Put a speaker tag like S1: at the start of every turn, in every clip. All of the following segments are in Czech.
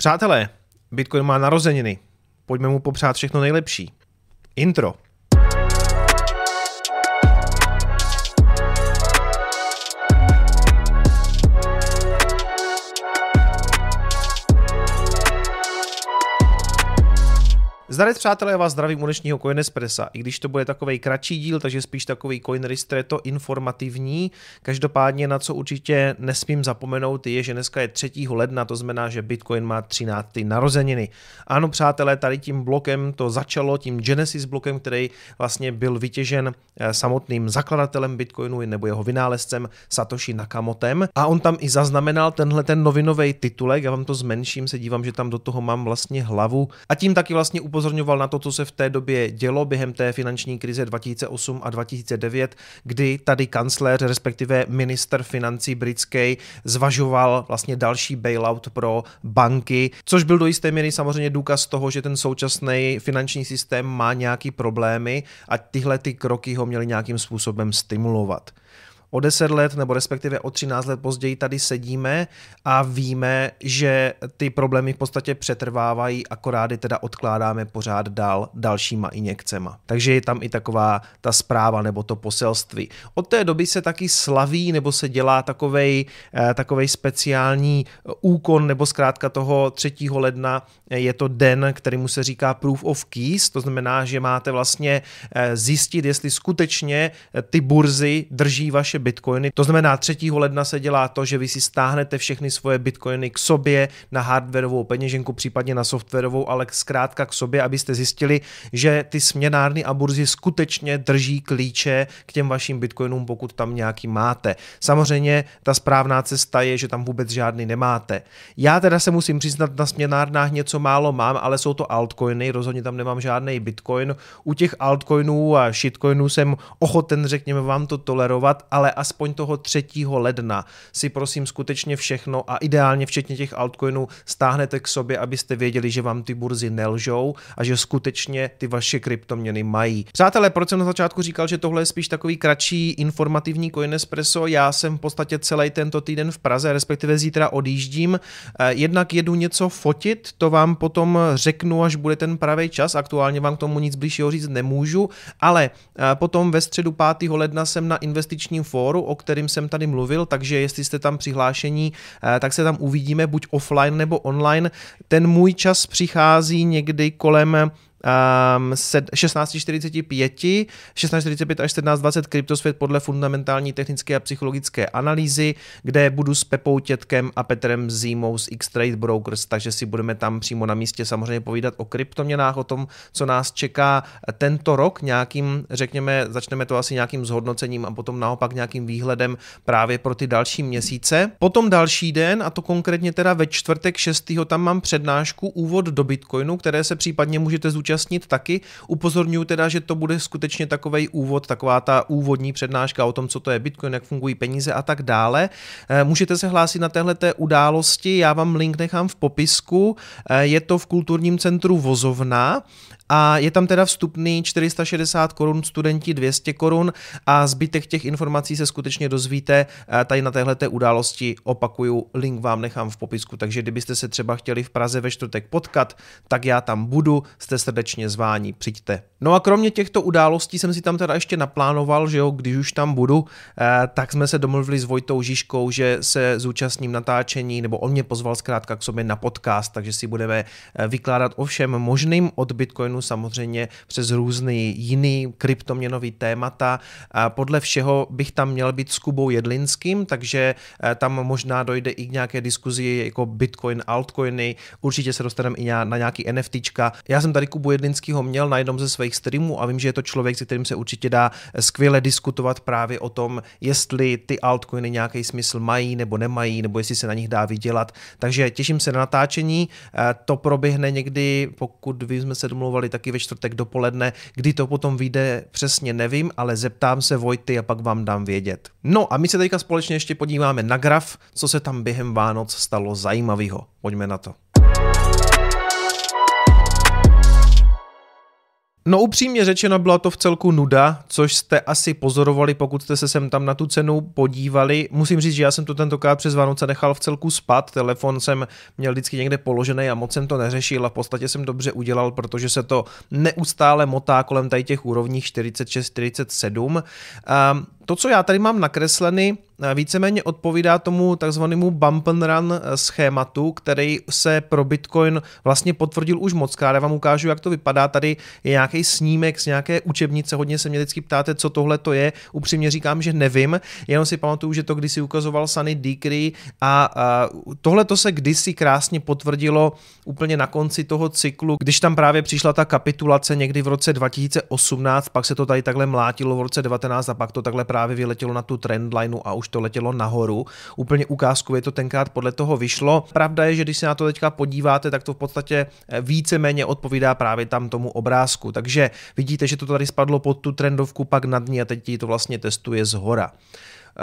S1: Přátelé, Bitcoin má narozeniny. Pojďme mu popřát všechno nejlepší. Intro. Zdarec přátelé, vás zdravím u dnešního Coinespressa. I když to bude takový kratší díl, takže spíš takový je to informativní. Každopádně na co určitě nesmím zapomenout je, že dneska je 3. ledna, to znamená, že Bitcoin má 13. narozeniny. Ano, přátelé, tady tím blokem to začalo, tím Genesis blokem, který vlastně byl vytěžen eh, samotným zakladatelem Bitcoinu nebo jeho vynálezcem Satoshi Nakamotem. A on tam i zaznamenal tenhle ten novinový titulek, já vám to zmenším, se dívám, že tam do toho mám vlastně hlavu. A tím taky vlastně upozorňuji upozorňoval na to, co se v té době dělo během té finanční krize 2008 a 2009, kdy tady kancléř, respektive minister financí britský, zvažoval vlastně další bailout pro banky, což byl do jisté míry samozřejmě důkaz toho, že ten současný finanční systém má nějaký problémy a tyhle ty kroky ho měly nějakým způsobem stimulovat o 10 let nebo respektive o 13 let později tady sedíme a víme, že ty problémy v podstatě přetrvávají, akorát je teda odkládáme pořád dál dalšíma injekcema. Takže je tam i taková ta zpráva nebo to poselství. Od té doby se taky slaví nebo se dělá takovej, eh, takovej speciální úkon nebo zkrátka toho 3. ledna je to den, který mu se říká proof of keys, to znamená, že máte vlastně eh, zjistit, jestli skutečně ty burzy drží vaše vaše bitcoiny. To znamená, 3. ledna se dělá to, že vy si stáhnete všechny svoje bitcoiny k sobě na hardwareovou peněženku, případně na softwarovou, ale zkrátka k sobě, abyste zjistili, že ty směnárny a burzy skutečně drží klíče k těm vašim bitcoinům, pokud tam nějaký máte. Samozřejmě ta správná cesta je, že tam vůbec žádný nemáte. Já teda se musím přiznat, na směnárnách něco málo mám, ale jsou to altcoiny, rozhodně tam nemám žádný bitcoin. U těch altcoinů a shitcoinů jsem ochoten, řekněme, vám to tolerovat, ale ale aspoň toho 3. ledna si prosím skutečně všechno a ideálně včetně těch altcoinů stáhnete k sobě, abyste věděli, že vám ty burzy nelžou a že skutečně ty vaše kryptoměny mají. Přátelé, proč jsem na začátku říkal, že tohle je spíš takový kratší informativní Coin Espresso, já jsem v podstatě celý tento týden v Praze, respektive zítra odjíždím. Eh, jednak jedu něco fotit, to vám potom řeknu, až bude ten pravý čas, aktuálně vám k tomu nic blížšího říct nemůžu, ale eh, potom ve středu 5. ledna jsem na investičním fóru, o kterým jsem tady mluvil, takže jestli jste tam přihlášení, eh, tak se tam uvidíme buď offline nebo online. Ten můj čas přichází někdy kolem um, 16.45, 16.45 až 17.20 Kryptosvět podle fundamentální technické a psychologické analýzy, kde budu s Pepou Tětkem a Petrem Zímou z X-Trade Brokers, takže si budeme tam přímo na místě samozřejmě povídat o kryptoměnách, o tom, co nás čeká tento rok nějakým, řekněme, začneme to asi nějakým zhodnocením a potom naopak nějakým výhledem právě pro ty další měsíce. Potom další den, a to konkrétně teda ve čtvrtek 6. tam mám přednášku Úvod do Bitcoinu, které se případně můžete zúčastnit zúčastnit taky. Upozorňuji teda, že to bude skutečně takový úvod, taková ta úvodní přednáška o tom, co to je Bitcoin, jak fungují peníze a tak dále. Eh, můžete se hlásit na téhle události, já vám link nechám v popisku. Eh, je to v kulturním centru Vozovna a je tam teda vstupný 460 korun, studenti 200 korun a zbytek těch informací se skutečně dozvíte eh, tady na téhle události. Opakuju, link vám nechám v popisku, takže kdybyste se třeba chtěli v Praze ve čtvrtek potkat, tak já tam budu, jste srdečně zváni, přijďte. No a kromě těchto událostí jsem si tam teda ještě naplánoval, že jo, když už tam budu, eh, tak jsme se domluvili s Vojtou Žižkou, že se zúčastním natáčení, nebo on mě pozval zkrátka k sobě na podcast, takže si budeme eh, vykládat o všem možným od Bitcoinu Bitcoinu samozřejmě přes různý jiný kryptoměnový témata. Podle všeho bych tam měl být s Kubou Jedlinským, takže eh, tam možná dojde i k nějaké diskuzi jako Bitcoin, altcoiny, určitě se dostaneme i na nějaký NFTčka. Já jsem tady Kubu Jedlinského měl na jednom ze svých streamů a vím, že je to člověk, se kterým se určitě dá skvěle diskutovat právě o tom, jestli ty altcoiny nějaký smysl mají nebo nemají, nebo jestli se na nich dá vydělat. Takže těším se na natáčení. Eh, to proběhne někdy, pokud vy jsme se domluvali nahrávali taky ve čtvrtek dopoledne, kdy to potom vyjde přesně nevím, ale zeptám se Vojty a pak vám dám vědět. No a my se teďka společně ještě podíváme na graf, co se tam během Vánoc stalo zajímavého. Pojďme na to. No upřímně řečeno byla to v celku nuda, což jste asi pozorovali, pokud jste se sem tam na tu cenu podívali. Musím říct, že já jsem to tentokrát přes Vánoce nechal v celku spat, telefon jsem měl vždycky někde položený a moc jsem to neřešil a v podstatě jsem dobře udělal, protože se to neustále motá kolem tady těch úrovních 46-47. To, co já tady mám nakreslený, Eh, víceméně odpovídá tomu takzvanému bump and run eh, schématu, který se pro Bitcoin vlastně potvrdil už moc krát. Já vám ukážu, jak to vypadá. Tady je nějaký snímek z nějaké učebnice. Hodně se mě vždycky ptáte, co tohle to je. Upřímně říkám, že nevím. Jenom si pamatuju, že to kdysi ukazoval Sunny Decree a, tohle to se kdysi krásně potvrdilo úplně na konci toho cyklu, když tam právě přišla ta kapitulace někdy v roce 2018, pak se to tady takhle mlátilo v roce 19 a pak to takhle právě vyletělo na tu trendlineu a už to letělo nahoru. Úplně ukázkově to tenkrát podle toho vyšlo. Pravda je, že když se na to teďka podíváte, tak to v podstatě eh, víceméně odpovídá právě tam tomu obrázku. Takže vidíte, že to tady spadlo pod tu trendovku, pak nad ní a teď to vlastně testuje z hora.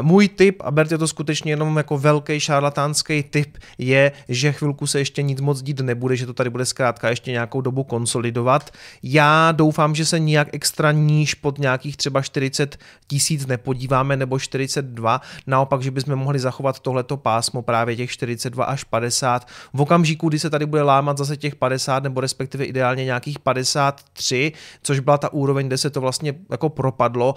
S1: Můj tip, a berte to skutečně jenom jako velký šarlatánský tip, je, že chvilku se ještě nic moc dít nebude, že to tady bude zkrátka ještě nějakou dobu konsolidovat. Já doufám, že se nijak extra níž pod nějakých třeba 40 tisíc nepodíváme nebo 42, naopak, že bychom mohli zachovat tohleto pásmo právě těch 42 až 50. V okamžiku, kdy se tady bude lámat zase těch 50 nebo respektive ideálně nějakých 53, což byla ta úroveň, kde se to vlastně jako propadlo,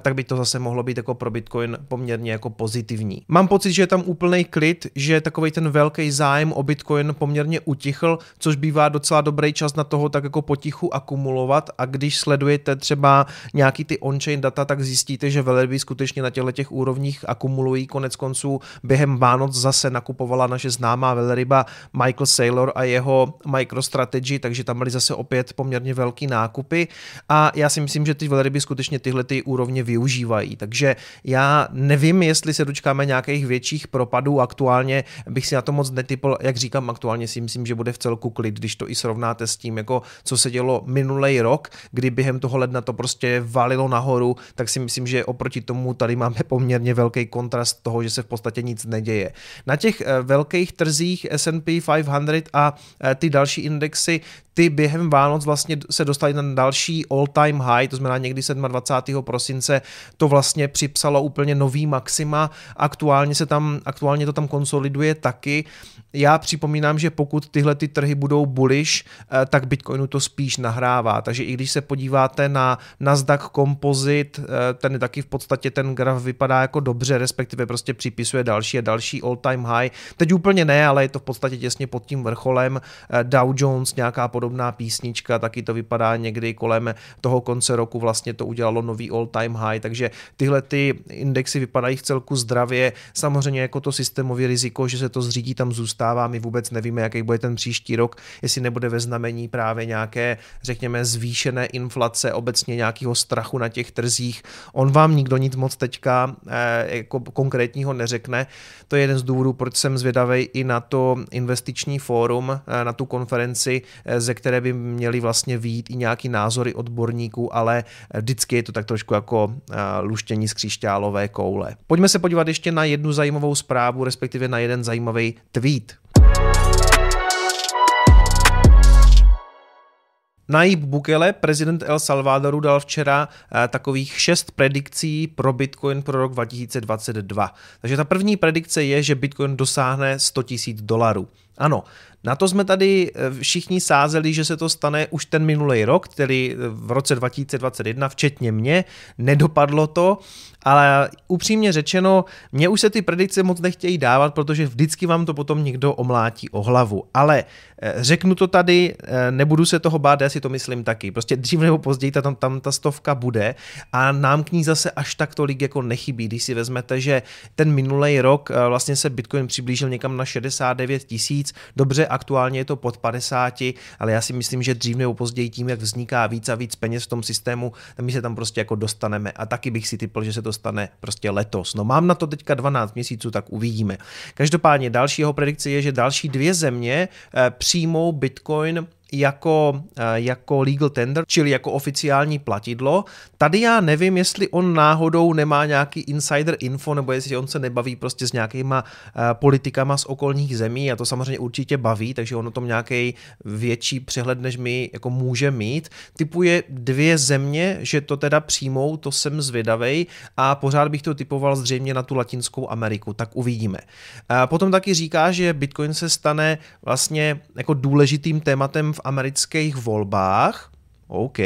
S1: tak by to zase mohlo být jako pro Bitcoin poměrně jako pozitivní. Mám pocit, že je tam úplný klid, že takový ten velký zájem o Bitcoin poměrně utichl, což bývá docela dobrý čas na toho tak jako potichu akumulovat a když sledujete třeba nějaký ty on-chain data, tak zjistíte, že velryby skutečně na těchto těch úrovních akumulují. Konec konců během Vánoc zase nakupovala naše známá velryba Michael Saylor a jeho MicroStrategy, takže tam byly zase opět poměrně velký nákupy a já si myslím, že ty velryby skutečně tyhle ty úrovně využívají. Takže já Nevím, jestli se dočkáme nějakých větších propadů. Aktuálně bych si na to moc netypl, jak říkám, aktuálně si myslím, že bude v celku klid, když to i srovnáte s tím, jako co se dělo minulý rok, kdy během toho ledna to prostě valilo nahoru, tak si myslím, že oproti tomu tady máme poměrně velký kontrast toho, že se v podstatě nic neděje. Na těch eh, velkých trzích S&P 500 a eh, ty další indexy, ty během Vánoc vlastně se dostali na další all-time high, to znamená někdy 27. prosince, to vlastně připsalo úplně nový maxima, aktuálně se tam, aktuálně to tam konsoliduje taky. Já připomínám, že pokud tyhle ty trhy budou bullish, eh, tak Bitcoinu to spíš nahrává, takže i když se podíváte na Nasdaq Composite, eh, ten je taky v podstatě ten graf vypadá jako dobře, respektive prostě připisuje další a další all-time high. Teď úplně ne, ale je to v podstatě těsně pod tím vrcholem. Eh, Dow Jones, nějaká podobná písnička, taky to vypadá někdy kolem toho konce roku vlastně to udělalo nový all-time high, takže tyhle ty indexy vypadají v celku zdravě. Samozřejmě jako to systémový riziko, že se to zřídí, tam zůstává. My vůbec nevíme, jaký bude ten příští rok, jestli nebude ve znamení právě nějaké, řekněme, zvýšené inflace, obecně nějakého strachu na těch trzích. On vám nikdo nic moc teďka eh, jako konkrétního neřekne. To je jeden z důvodů, proč jsem zvědavý i na to investiční fórum, eh, na tu konferenci, eh, ze které by měly vlastně výjít i nějaký názory odborníků, ale vždycky je to tak trošku jako luštění z křišťálové koule. Pojďme se podívat ještě na jednu zajímavou zprávu, respektive na jeden zajímavý tweet. Naib Bukele, prezident El Salvadoru, dal včera eh, takových šest predikcí pro Bitcoin pro rok 2022. Takže ta první predikce je, že Bitcoin dosáhne 100 000 dolarů. Ano, na to jsme tady eh, všichni sázeli, že se to stane už ten minulý rok, tedy v roce 2021, včetně mě. Nedopadlo to, ale upřímně řečeno, mě už se ty predikce moc nechtějí dávat, protože vždycky vám to potom někdo omlátí o hlavu. Ale eh, řeknu to tady, eh, nebudu se toho bát, já si to myslím taky. Prostě dřív nebo později tam, tam ta stovka bude a nám k ní zase až tak tolik jako nechybí. Když si vezmete, že ten minulý rok vlastně se Bitcoin přiblížil někam na 69 tisíc, dobře, aktuálně je to pod 50, ale já si myslím, že dřív nebo později tím, jak vzniká víc a víc peněz v tom systému, tak my se tam prostě jako dostaneme a taky bych si typl, že se to stane prostě letos. No mám na to teďka 12 měsíců, tak uvidíme. Každopádně další jeho predikce je, že další dvě země eh, přijmou Bitcoin jako, eh, jako legal tender, čili jako oficiální platidlo. Tady já nevím, jestli on náhodou nemá nějaký insider info, nebo jestli on se nebaví prostě s nějakýma eh, politikama z okolních zemí a to samozřejmě určitě baví, takže on o tom nějaký větší přehled, než my jako může mít. Typuje dvě země, že to teda přijmou, to jsem zvědavej a pořád bych to typoval zřejmě na tu Latinskou Ameriku, tak uvidíme. Potom taky říká, že Bitcoin se stane vlastně jako důležitým tématem v amerických volbách, OK,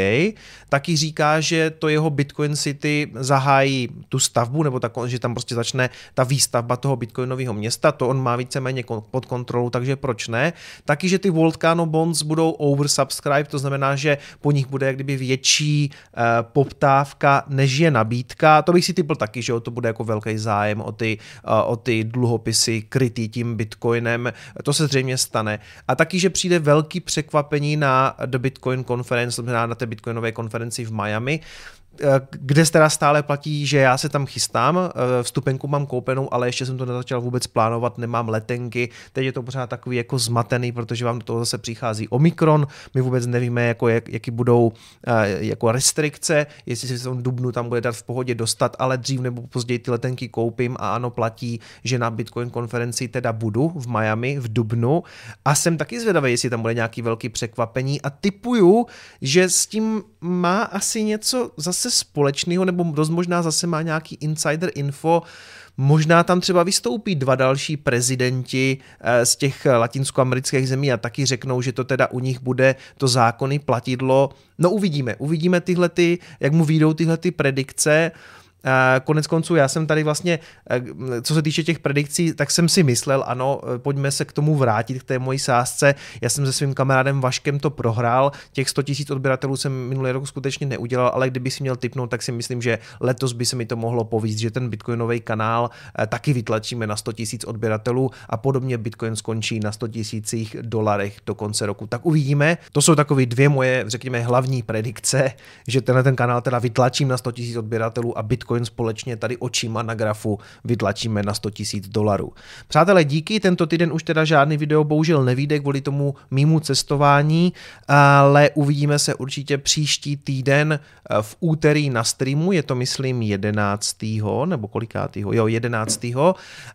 S1: taky říká, že to jeho Bitcoin City zahájí tu stavbu, nebo tak, že tam prostě začne ta výstavba toho bitcoinového města, to on má víceméně pod kontrolou, takže proč ne? Taky, že ty Volcano Bonds budou oversubscribe, to znamená, že po nich bude jak kdyby větší uh, poptávka, než je nabídka. To bych si typl taky, že to bude jako velký zájem o ty, uh, o ty dluhopisy krytý tím Bitcoinem. To se zřejmě stane. A taky, že přijde velký překvapení na The Bitcoin Conference, znamená na té bitcoinové konferenci v Miami, kde teda stále platí, že já se tam chystám, eh, vstupenku mám koupenou, ale ještě jsem to nezačal vůbec plánovat, nemám letenky, teď je to pořád takový jako zmatený, protože vám do toho zase přichází Omikron, my vůbec nevíme, jako jak, jaký budou eh, jako restrikce, jestli se v tom dubnu tam bude dát v pohodě dostat, ale dřív nebo později ty letenky koupím a ano, platí, že na Bitcoin konferenci teda budu v Miami v dubnu. A jsem taky zvědavý, jestli tam bude nějaký velký překvapení. A typuju, že s tím má asi něco zase zase společného, nebo dost možná zase má nějaký insider info, Možná tam třeba vystoupí dva další prezidenti eh, z těch latinskoamerických zemí a taky řeknou, že to teda u nich bude to zákony platidlo. No uvidíme, uvidíme tyhle ty, jak mu výjdou tyhle ty predikce. Konec konců já jsem tady vlastně, eh, co se týče těch predikcí, tak jsem si myslel, ano, eh, pojďme se k tomu vrátit, k té mojí sázce. Já jsem se svým kamarádem Vaškem to prohrál, těch 100 000 odběratelů jsem minulý rok skutečně neudělal, ale kdyby si měl typnout, tak si myslím, že letos by se mi to mohlo povíct, že ten bitcoinový kanál eh, taky vytlačíme na 100 000 odběratelů a podobně bitcoin skončí na 100 000 dolarech do konce roku. Tak uvidíme. To jsou takové dvě moje, řekněme, hlavní predikce, že tenhle ten kanál teda vytlačím na 100 000 odběratelů a bitcoin Bitcoin společně tady očima na grafu vytlačíme na 100 000 dolarů. Přátelé, díky, tento týden už teda žádný video bohužel nevíde kvůli tomu mýmu cestování, ale uvidíme se určitě příští týden eh, v úterý na streamu, je to myslím 11. nebo kolikátýho, jo 11.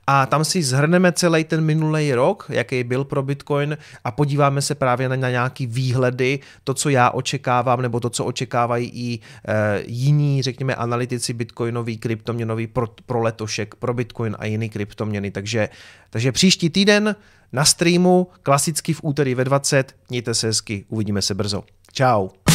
S1: a tam si zhrneme celý ten minulý rok, jaký byl pro Bitcoin a podíváme se právě na, nějaký výhledy, to, co já očekávám, nebo to, co očekávají i e, jiní, řekněme, analytici Bitcoin bitcoinový, kryptoměnový pro, pro letošek, pro bitcoin a jiný kryptoměny. Takže, takže příští týden na streamu, klasicky v úterý ve 20. Mějte se hezky, uvidíme se brzo. Ciao.